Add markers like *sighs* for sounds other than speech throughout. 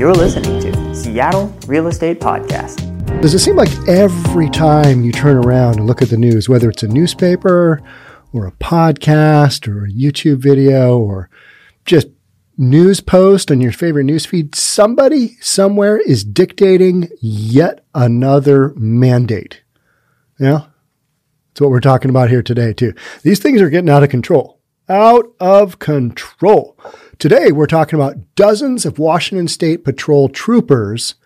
You're listening to Seattle Real Estate Podcast. Does it seem like every time you turn around and look at the news, whether it's a newspaper or a podcast or a YouTube video or just news post on your favorite news feed, somebody somewhere is dictating yet another mandate. Yeah. That's what we're talking about here today, too. These things are getting out of control. Out of control. Today, we're talking about dozens of Washington State Patrol troopers,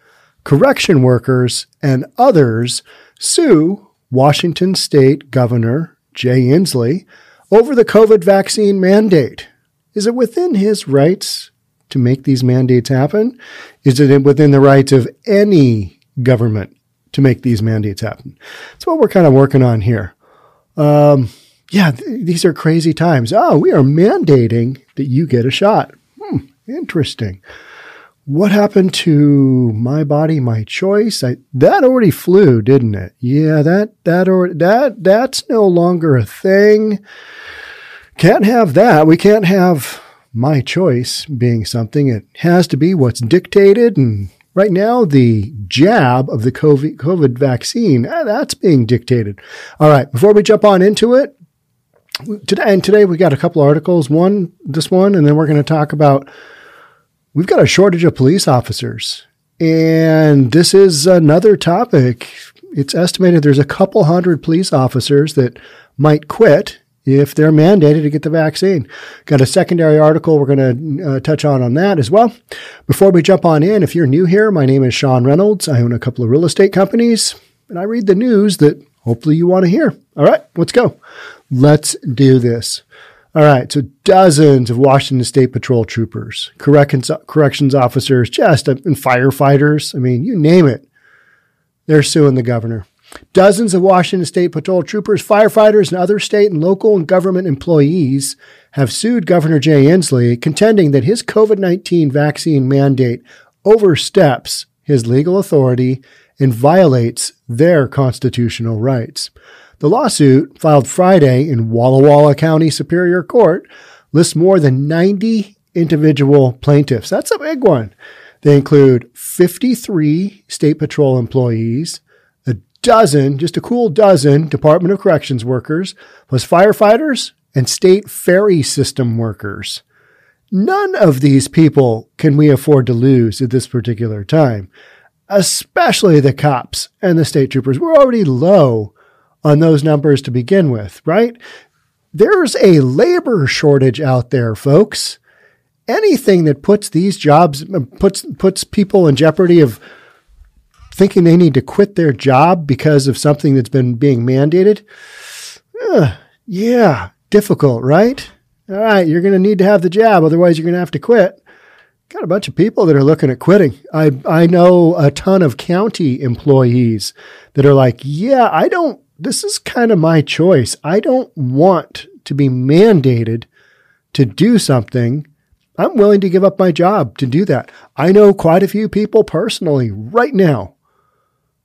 correction workers, and others sue Washington State Governor Jay Inslee over the COVID vaccine mandate. Is it within his rights to make these mandates happen? Is it within the rights of any government to make these mandates happen? That's what we're kind of working on here. Um, yeah, th- these are crazy times. Oh, we are mandating that you get a shot. Hmm, interesting. What happened to my body, my choice? I, that already flew, didn't it? Yeah, that that or that that's no longer a thing. Can't have that. We can't have my choice being something. It has to be what's dictated. And right now, the jab of the COVID, vaccine, eh, that's being dictated. All right. Before we jump on into it, today, and today we got a couple articles. One, this one, and then we're going to talk about we've got a shortage of police officers. And this is another topic. It's estimated there's a couple hundred police officers that might quit if they're mandated to get the vaccine. Got a secondary article we're going to uh, touch on on that as well. Before we jump on in, if you're new here, my name is Sean Reynolds. I own a couple of real estate companies and I read the news that hopefully you want to hear. All right, let's go. Let's do this. All right, so dozens of Washington State Patrol troopers, corrections, officers, just uh, and firefighters. I mean, you name it. They're suing the governor. Dozens of Washington State Patrol troopers, firefighters, and other state and local and government employees have sued Governor Jay Inslee, contending that his COVID 19 vaccine mandate oversteps his legal authority and violates their constitutional rights. The lawsuit, filed Friday in Walla Walla County Superior Court, lists more than 90 individual plaintiffs. That's a big one. They include 53 State Patrol employees, a dozen, just a cool dozen Department of Corrections workers, plus firefighters and state ferry system workers. None of these people can we afford to lose at this particular time, especially the cops and the state troopers. We're already low on those numbers to begin with, right? There's a labor shortage out there, folks. Anything that puts these jobs puts puts people in jeopardy of thinking they need to quit their job because of something that's been being mandated. Uh, yeah, difficult, right? All right, you're going to need to have the job, otherwise you're going to have to quit. Got a bunch of people that are looking at quitting. I I know a ton of county employees that are like, "Yeah, I don't this is kind of my choice. I don't want to be mandated to do something I'm willing to give up my job to do that. I know quite a few people personally right now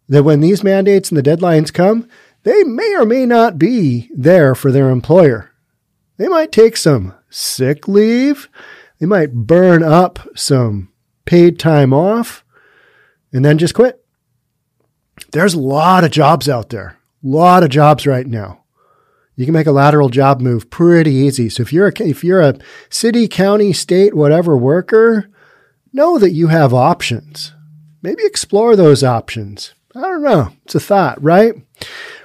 that when these mandates and the deadlines come, they may or may not be there for their employer. They might take some sick leave. They might burn up some paid time off and then just quit. There's a lot of jobs out there, lot of jobs right now. You can make a lateral job move pretty easy. So if you're a, if you're a city, county, state, whatever worker, know that you have options. Maybe explore those options. I don't know. It's a thought, right?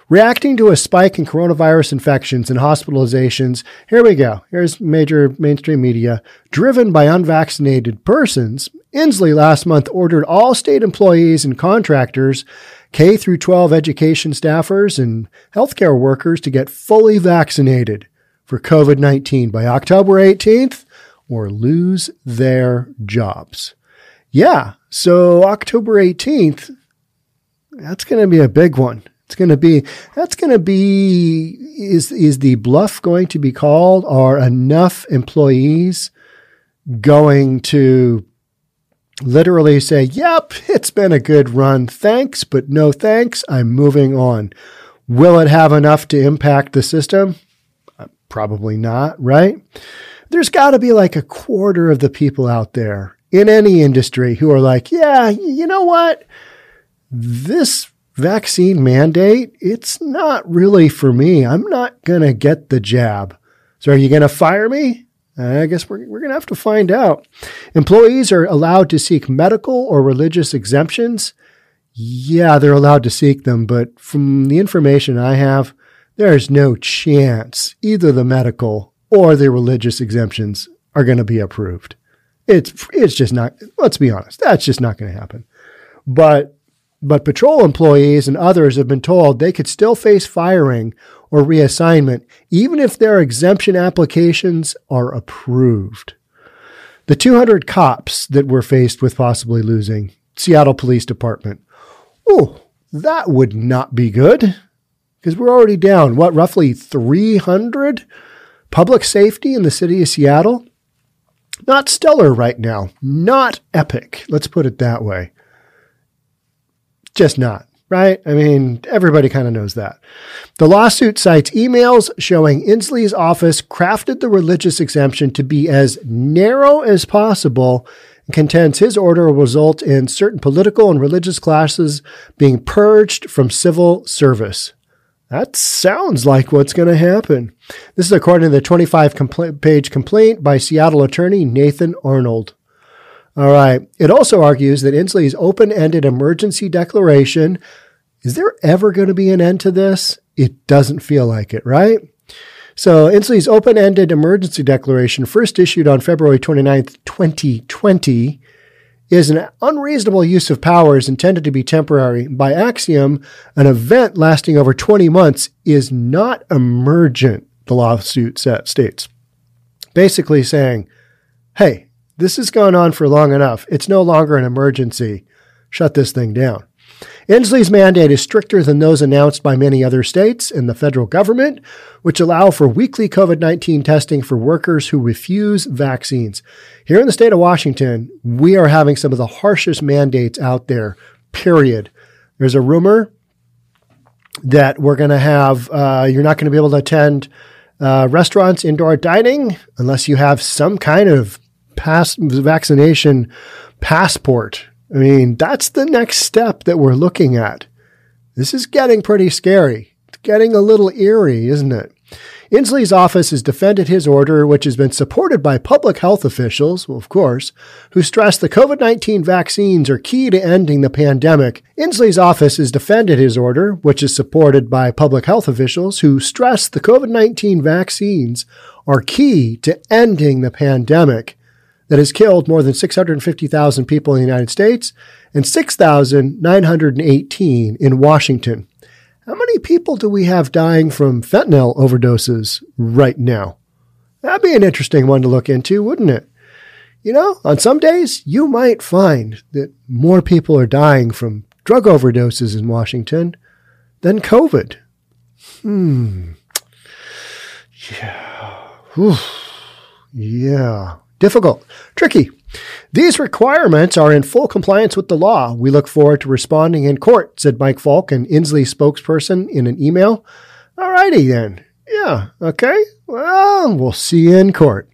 Reacting to a spike in coronavirus infections and hospitalizations, here we go. Here's major mainstream media. Driven by unvaccinated persons, Inslee last month ordered all state employees and contractors, K through 12 education staffers, and healthcare workers to get fully vaccinated for COVID 19 by October 18th or lose their jobs. Yeah, so October 18th, that's going to be a big one. It's going to be that's going to be is is the bluff going to be called? Are enough employees going to literally say, "Yep, it's been a good run. Thanks, but no thanks. I'm moving on." Will it have enough to impact the system? Uh, probably not, right? There's got to be like a quarter of the people out there in any industry who are like, yeah, you know what? This vaccine mandate, it's not really for me. I'm not going to get the jab. So are you going to fire me? Uh, I guess we're, we're going to have to find out. Employees are allowed to seek medical or religious exemptions. Yeah, they're allowed to seek them, but from the information I have, there's no chance either the medical or the religious exemptions are going to be approved. It's it's just not. Let's be honest. That's just not going to happen. But but patrol employees and others have been told they could still face firing or reassignment even if their exemption applications are approved. The 200 cops that were faced with possibly losing Seattle Police Department. Oh, that would not be good because we're already down, what, roughly 300 public safety in the city of Seattle? Not stellar right now. Not epic. Let's put it that way. Just not, right? I mean, everybody kind of knows that. The lawsuit cites emails showing Inslee's office crafted the religious exemption to be as narrow as possible and contends his order will result in certain political and religious classes being purged from civil service. That sounds like what's going to happen. This is according to the 25 compl- page complaint by Seattle attorney Nathan Arnold. All right. It also argues that Inslee's open ended emergency declaration is there ever going to be an end to this? It doesn't feel like it, right? So, Inslee's open ended emergency declaration, first issued on February 29th, 2020, is an unreasonable use of powers intended to be temporary. By axiom, an event lasting over 20 months is not emergent, the lawsuit states. Basically saying, hey, this has gone on for long enough. It's no longer an emergency. Shut this thing down. Inslee's mandate is stricter than those announced by many other states and the federal government, which allow for weekly COVID 19 testing for workers who refuse vaccines. Here in the state of Washington, we are having some of the harshest mandates out there, period. There's a rumor that we're going to have, uh, you're not going to be able to attend uh, restaurants, indoor dining, unless you have some kind of pass vaccination passport I mean, that's the next step that we're looking at. This is getting pretty scary. It's getting a little eerie, isn't it? Inslee's office has defended his order, which has been supported by public health officials, of course, who stress the COVID 19 vaccines are key to ending the pandemic. Inslee's office has defended his order, which is supported by public health officials who stress the COVID 19 vaccines are key to ending the pandemic that has killed more than 650,000 people in the United States and 6,918 in Washington. How many people do we have dying from fentanyl overdoses right now? That'd be an interesting one to look into, wouldn't it? You know, on some days, you might find that more people are dying from drug overdoses in Washington than COVID. Hmm. Yeah. Yeah. Difficult. Tricky. These requirements are in full compliance with the law. We look forward to responding in court, said Mike Faulk, an Inslee spokesperson, in an email. All righty then. Yeah, okay. Well, we'll see you in court.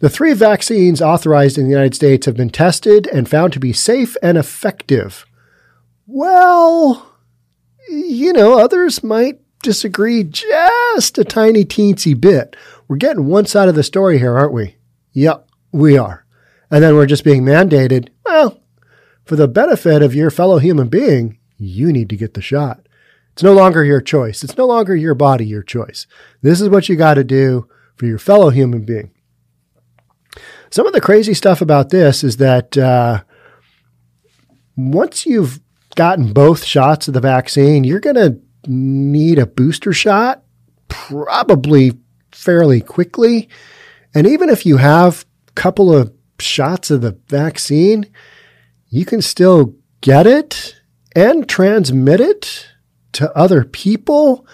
The three vaccines authorized in the United States have been tested and found to be safe and effective. Well, you know, others might disagree just a tiny teensy bit. We're getting one side of the story here, aren't we? Yep. We are. And then we're just being mandated, well, for the benefit of your fellow human being, you need to get the shot. It's no longer your choice. It's no longer your body, your choice. This is what you got to do for your fellow human being. Some of the crazy stuff about this is that uh, once you've gotten both shots of the vaccine, you're going to need a booster shot probably fairly quickly. And even if you have couple of shots of the vaccine, you can still get it and transmit it to other people.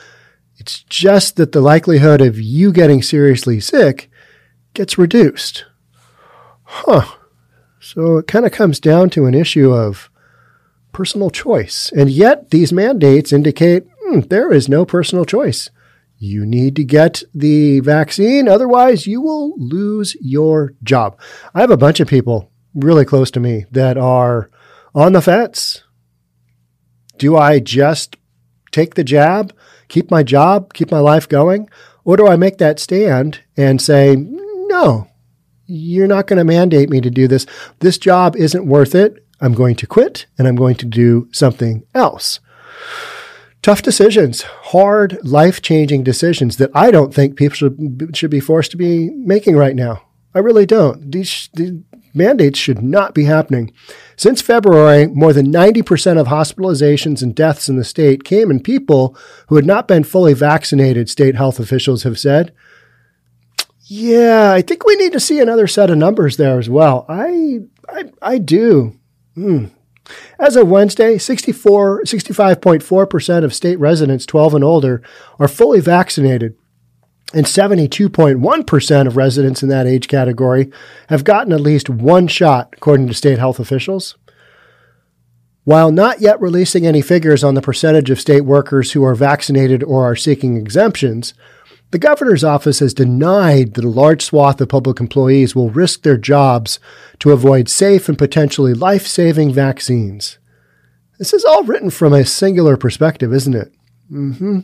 It's just that the likelihood of you getting seriously sick gets reduced. Huh. So it kind of comes down to an issue of personal choice. And yet these mandates indicate hmm, there is no personal choice. You need to get the vaccine, otherwise, you will lose your job. I have a bunch of people really close to me that are on the fence. Do I just take the jab, keep my job, keep my life going? Or do I make that stand and say, no, you're not going to mandate me to do this. This job isn't worth it. I'm going to quit and I'm going to do something else. Tough decisions, hard, life changing decisions that I don't think people should, should be forced to be making right now. I really don't. These, these mandates should not be happening. Since February, more than 90% of hospitalizations and deaths in the state came in people who had not been fully vaccinated, state health officials have said. Yeah, I think we need to see another set of numbers there as well. I I, I do. Mm. As of Wednesday, 64, 65.4% of state residents 12 and older are fully vaccinated and 72.1% of residents in that age category have gotten at least one shot, according to state health officials. While not yet releasing any figures on the percentage of state workers who are vaccinated or are seeking exemptions, the governor's office has denied that a large swath of public employees will risk their jobs to avoid safe and potentially life saving vaccines. This is all written from a singular perspective, isn't it? Mm-hmm.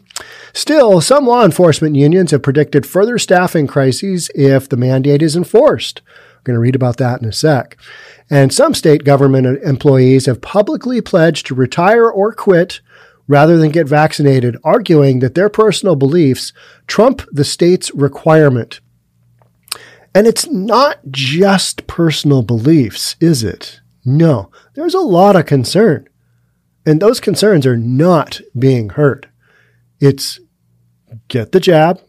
Still, some law enforcement unions have predicted further staffing crises if the mandate is enforced. We're going to read about that in a sec. And some state government employees have publicly pledged to retire or quit rather than get vaccinated, arguing that their personal beliefs trump the state's requirement. And it's not just personal beliefs, is it? No, there's a lot of concern. And those concerns are not being heard. It's get the jab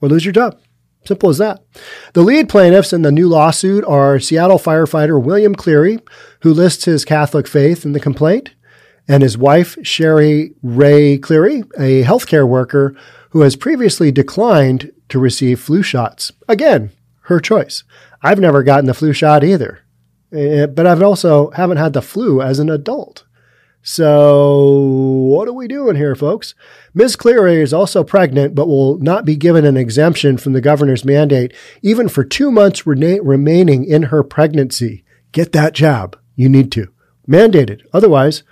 or lose your job. Simple as that. The lead plaintiffs in the new lawsuit are Seattle firefighter William Cleary, who lists his Catholic faith in the complaint, and his wife, Sherry Ray Cleary, a healthcare worker who has previously declined to receive flu shots. Again, her choice. I've never gotten the flu shot either, eh, but I've also haven't had the flu as an adult. So, what are we doing here, folks? Ms. Cleary is also pregnant, but will not be given an exemption from the governor's mandate, even for two months remaining in her pregnancy. Get that job. You need to. Mandated. Otherwise,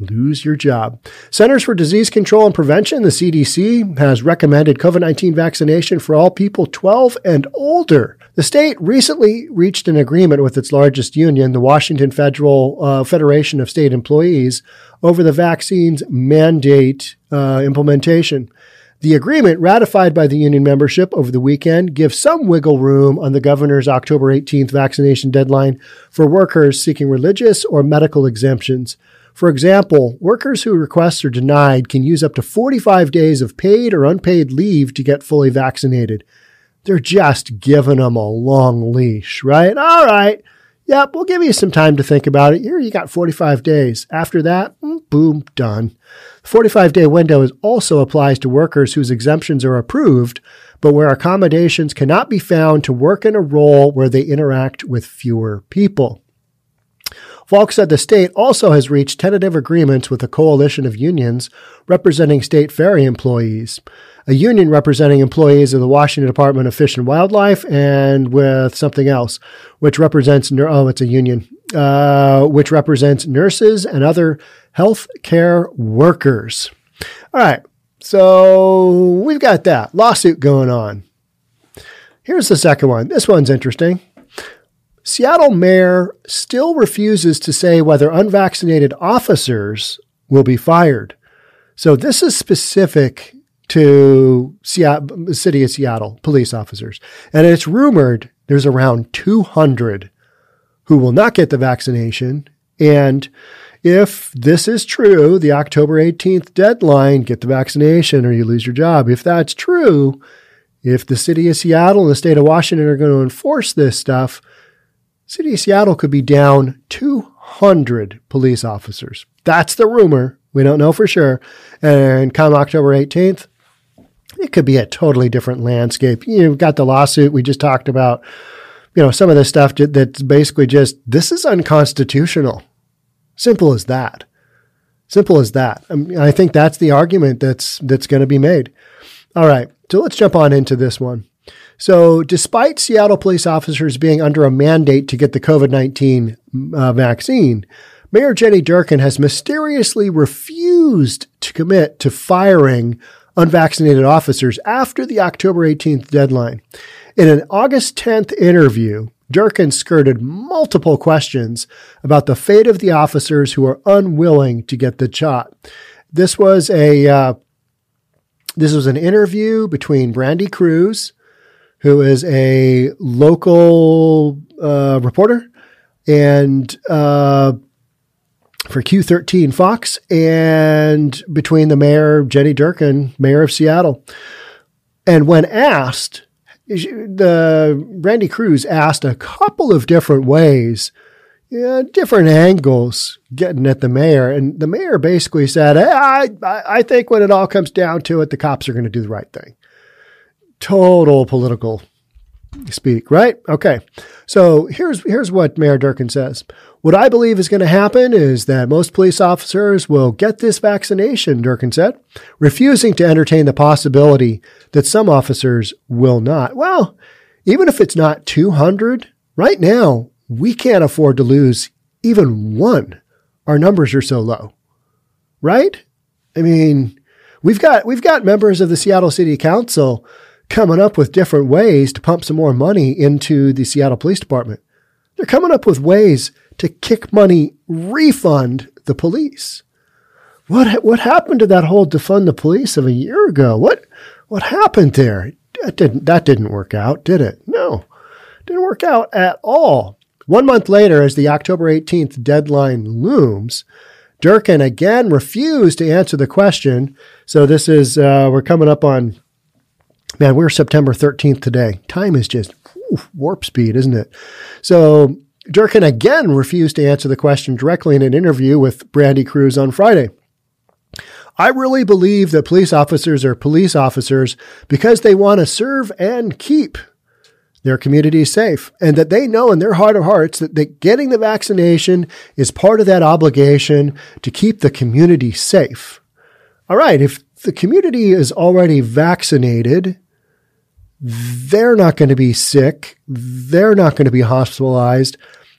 lose your job. Centers for Disease Control and Prevention, the CDC, has recommended COVID 19 vaccination for all people 12 and older. The state recently reached an agreement with its largest union, the Washington Federal uh, Federation of State Employees, over the vaccine's mandate uh, implementation. The agreement, ratified by the union membership over the weekend, gives some wiggle room on the governor's October 18th vaccination deadline for workers seeking religious or medical exemptions. For example, workers whose requests are denied can use up to 45 days of paid or unpaid leave to get fully vaccinated. They're just giving them a long leash, right? All right. Yep, we'll give you some time to think about it. Here, you got 45 days. After that, mm, boom, done. The 45 day window also applies to workers whose exemptions are approved, but where accommodations cannot be found to work in a role where they interact with fewer people. Faulk said the state also has reached tentative agreements with a coalition of unions representing state ferry employees, a union representing employees of the Washington Department of Fish and Wildlife, and with something else, which represents, oh, it's a union, uh, which represents nurses and other health care workers. All right. So we've got that lawsuit going on. Here's the second one. This one's interesting. Seattle mayor still refuses to say whether unvaccinated officers will be fired. So this is specific to the city of Seattle police officers. And it's rumored there's around 200 who will not get the vaccination. And if this is true, the October 18th deadline, get the vaccination or you lose your job. If that's true, if the city of Seattle and the state of Washington are going to enforce this stuff, City of Seattle could be down 200 police officers. That's the rumor. We don't know for sure. And come October 18th, it could be a totally different landscape. You've got the lawsuit we just talked about. You know, some of the stuff that's basically just this is unconstitutional. Simple as that. Simple as that. I, mean, I think that's the argument that's that's going to be made. All right, so let's jump on into this one. So, despite Seattle police officers being under a mandate to get the COVID 19 uh, vaccine, Mayor Jenny Durkan has mysteriously refused to commit to firing unvaccinated officers after the October 18th deadline. In an August 10th interview, Durkan skirted multiple questions about the fate of the officers who are unwilling to get the shot. This was a uh, this was an interview between Brandi Kruse, who is a local uh, reporter, and uh, for Q13 Fox, and between the mayor, Jenny Durkan, mayor of Seattle. And when asked, the Brandi Kruse asked a couple of different ways, yeah, different angles getting at the mayor. And the mayor basically said, I, I think when it all comes down to it, the cops are going to do the right thing total political speak, right? Okay. So here's here's what Mayor Durkan says. What I believe is going to happen is that most police officers will get this vaccination, Durkan said, refusing to entertain the possibility that some officers will not. Well, even if it's not 200, right now, we can't afford to lose even one. Our numbers are so low. Right? I mean, we've got we've got members of the Seattle City Council coming up with different ways to pump some more money into the Seattle Police Department. They're coming up with ways to kick money, refund the police. What what happened to that whole defund the police of a year ago? What what happened there? That didn't that didn't work out, did it? No. Didn't work out at all. One month later, as the October 18th deadline looms, Durkan again refused to answer the question. So this is uh, we're coming up on Man, we're September 13th today. Time is just whew, warp speed, isn't it? So Durkan again refused to answer the question directly in an interview with Brandi Kruse on Friday. I really believe that police officers are police officers because they want to serve and keep their community safe and that they know in their heart of hearts that, that getting the vaccination is part of that obligation to keep the community safe. All right, if the community is already vaccinated, they're not going to be sick. They're not going to be hospitalized.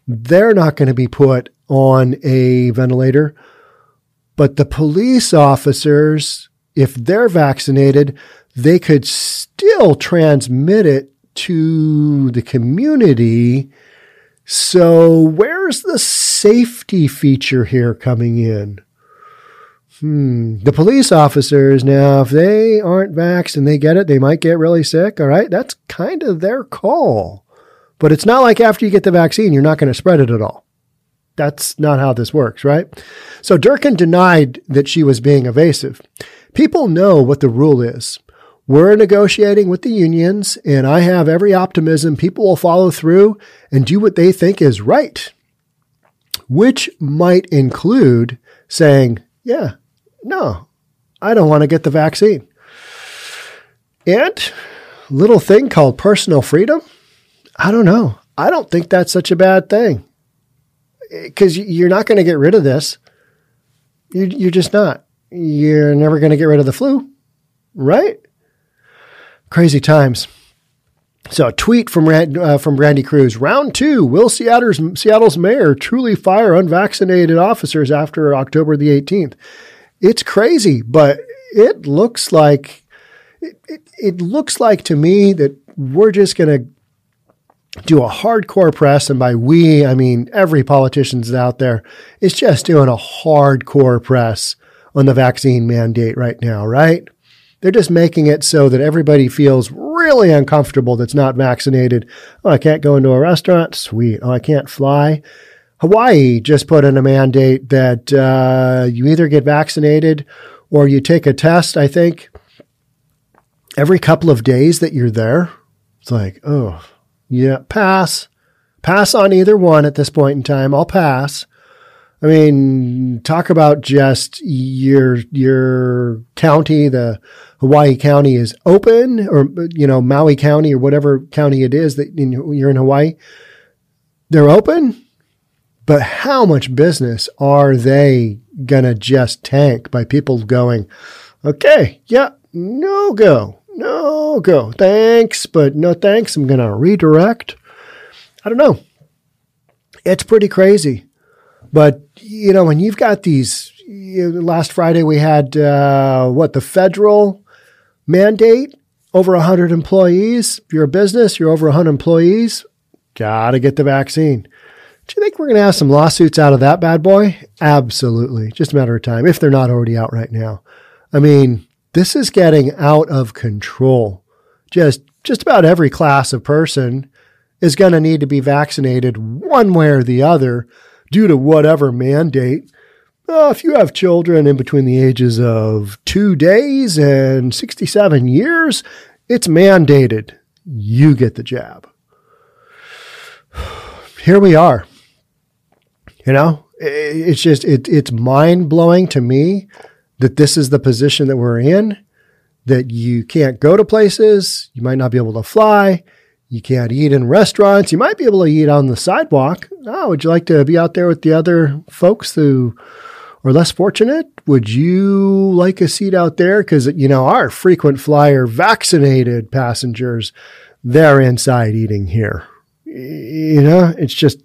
They're not going to be put on a ventilator. But the police officers, if they're vaccinated, they could still transmit it to the community. So, where's the safety feature here coming in? Hmm. The police officers now, if they aren't vaxxed and they get it, they might get really sick. All right. That's kind of their call. But it's not like after you get the vaccine, you're not going to spread it at all. That's not how this works, right? So Durkan denied that she was being evasive. People know what the rule is. We're negotiating with the unions, and I have every optimism people will follow through and do what they think is right, which might include saying, yeah, no, I don't want to get the vaccine. And little thing called personal freedom, I don't know. I don't think that's such a bad thing because you're not going to get rid of this. You're, you're just not. You're never going to get rid of the flu, right? Crazy times. So, a tweet from uh, from Brandi Kruse: Round two: Will Seattle's Seattle's mayor truly fire unvaccinated officers after October the 18th? It's crazy, but it looks like it, it, it looks like to me that we're just going to do a hardcore press, and by we, I mean every politician's out there is just doing a hardcore press on the vaccine mandate right now, right? They're just making it so that everybody feels really uncomfortable that's not vaccinated. Oh, I can't go into a restaurant? Sweet. Oh, I can't fly? Hawaii just put in a mandate that uh, you either get vaccinated or you take a test, I think, every couple of days that you're there. It's like, oh, yeah, pass. Pass on either one at this point in time. I'll pass. I mean, talk about just your your county, the Hawaii County is open, or you know Maui County or whatever county it is that you're in Hawaii. They're open. But how much business are they going to just tank by people going, okay, yeah, no go, no go. Thanks, but no thanks. I'm going to redirect. I don't know. It's pretty crazy. But, you know, when you've got these, you know, last Friday we had, uh, what, the federal mandate over 100 employees. If you're a business, you're over 100 employees, got to get the vaccine. Do you think we're going to have some lawsuits out of that bad boy? Absolutely. Just a matter of time, if they're not already out right now. I mean, this is getting out of control. Just, just about every class of person is going to need to be vaccinated one way or the other due to whatever mandate. Uh, if you have children in between the ages of two days and 67 years, it's mandated. You get the jab. *sighs* Here we are. You know, it's just, it, it's mind blowing to me that this is the position that we're in, that you can't go to places, you might not be able to fly, you can't eat in restaurants, you might be able to eat on the sidewalk. Oh, would you like to be out there with the other folks who are less fortunate? Would you like a seat out there? Because, you know, our frequent flyer vaccinated passengers, they're inside eating here. You know, it's just,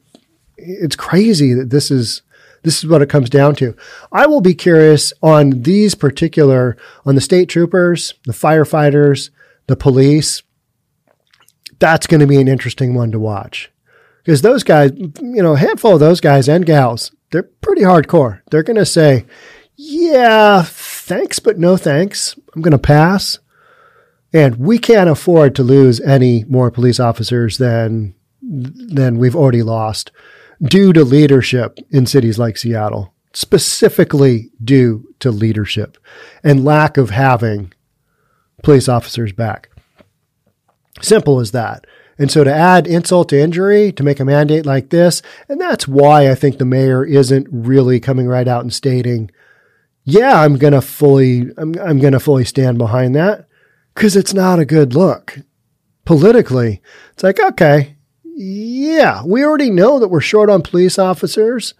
it's crazy that this is this is what it comes down to. I will be curious on these particular, on the state troopers, the firefighters, the police. That's going to be an interesting one to watch because those guys, you know, a handful of those guys and gals, they're pretty hardcore. They're going to say, yeah, thanks, but no thanks. I'm going to pass. And we can't afford to lose any more police officers than, than we've already lost due to leadership in cities like Seattle, specifically due to leadership and lack of having police officers back. Simple as that. And so to add insult to injury, to make a mandate like this, and that's why I think the mayor isn't really coming right out and stating, yeah, I'm going to fully, I'm, I'm going to fully stand behind that because it's not a good look politically. It's like, okay, yeah, we already know that we're short on police officers,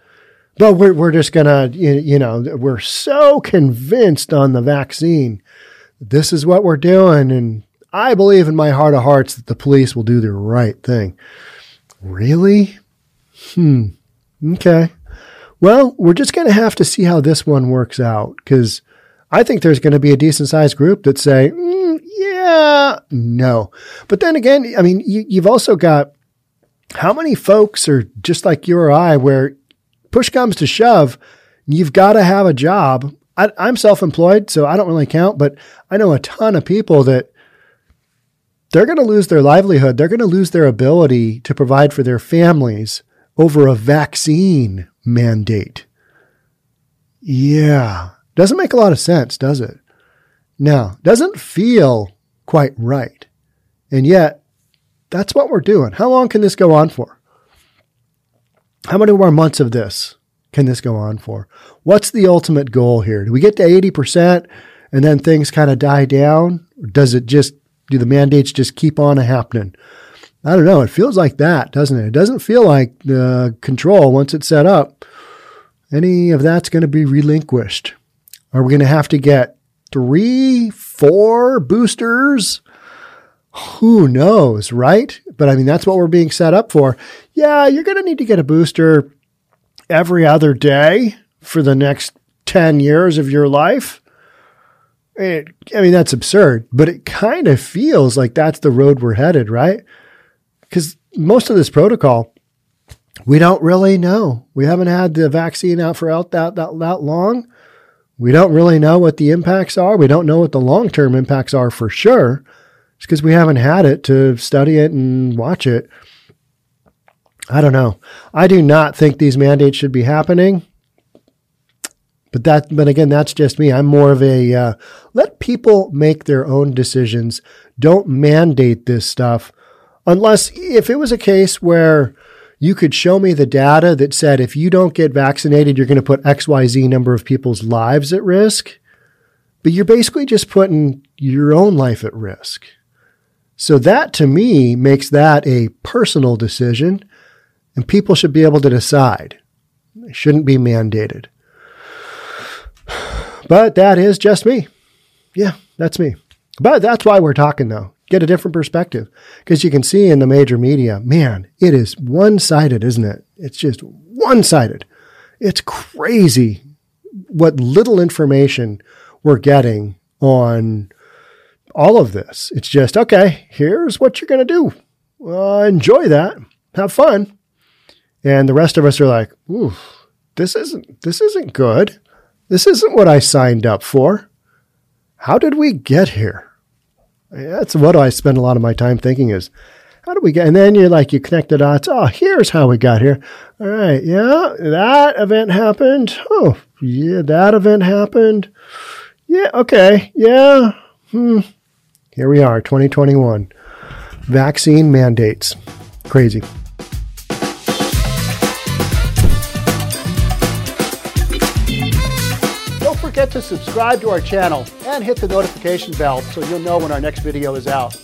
but we're, we're just going to, you you know, we're so convinced on the vaccine. This is what we're doing. And I believe in my heart of hearts that the police will do the right thing. Really? Hmm. Okay. Well, we're just going to have to see how this one works out because I think there's going to be a decent sized group that say, mm, yeah, no. But then again, I mean, you, you've also got how many folks are just like you or I, where push comes to shove, you've got to have a job. I, I'm self employed, so I don't really count, but I know a ton of people that they're going to lose their livelihood. They're going to lose their ability to provide for their families over a vaccine mandate. Yeah. Doesn't make a lot of sense, does it? No, doesn't feel quite right. And yet, that's what we're doing. How long can this go on for? How many more months of this can this go on for? What's the ultimate goal here? Do we get to 80% and then things kind of die down? Or does it just, do the mandates just keep on happening? I don't know. It feels like that, doesn't it? It doesn't feel like the control, once it's set up, any of that's going to be relinquished. Are we going to have to get three, four boosters who knows, right? But I mean, that's what we're being set up for. Yeah, you're going to need to get a booster every other day for the next 10 years of your life. It, I mean, that's absurd, but it kind of feels like that's the road we're headed, right? Because most of this protocol, we don't really know. We haven't had the vaccine out for out that, that, that long. We don't really know what the impacts are. We don't know what the long term impacts are for sure. It's because we haven't had it to study it and watch it. I don't know. I do not think these mandates should be happening. But that, but again, that's just me. I'm more of a uh, let people make their own decisions. Don't mandate this stuff, unless if it was a case where you could show me the data that said if you don't get vaccinated, you're going to put X, Y, Z number of people's lives at risk. But you're basically just putting your own life at risk. So that to me makes that a personal decision and people should be able to decide. It shouldn't be mandated. *sighs* But that is just me. Yeah, that's me. But that's why we're talking though. get a different perspective. Because you can see in the major media, man, it is one sided, isn't it? It's just one sided. It's crazy what little information we're getting on all of this. It's just, okay, here's what you're going to do. Uh, enjoy that. Have fun. And the rest of us are like, ooh, this isn't, this isn't good. This isn't what I signed up for. How did we get here? That's what I spend a lot of my time thinking is, how do we get? And then you're like you connect the dots. Oh, here's how we got here. All right, yeah, that event happened. Oh, yeah, that event happened. Yeah, okay, yeah. Hmm. Here we are, 2021. Vaccine mandates. Crazy. Don't forget to subscribe to our channel and hit the notification bell so you'll know when our next video is out.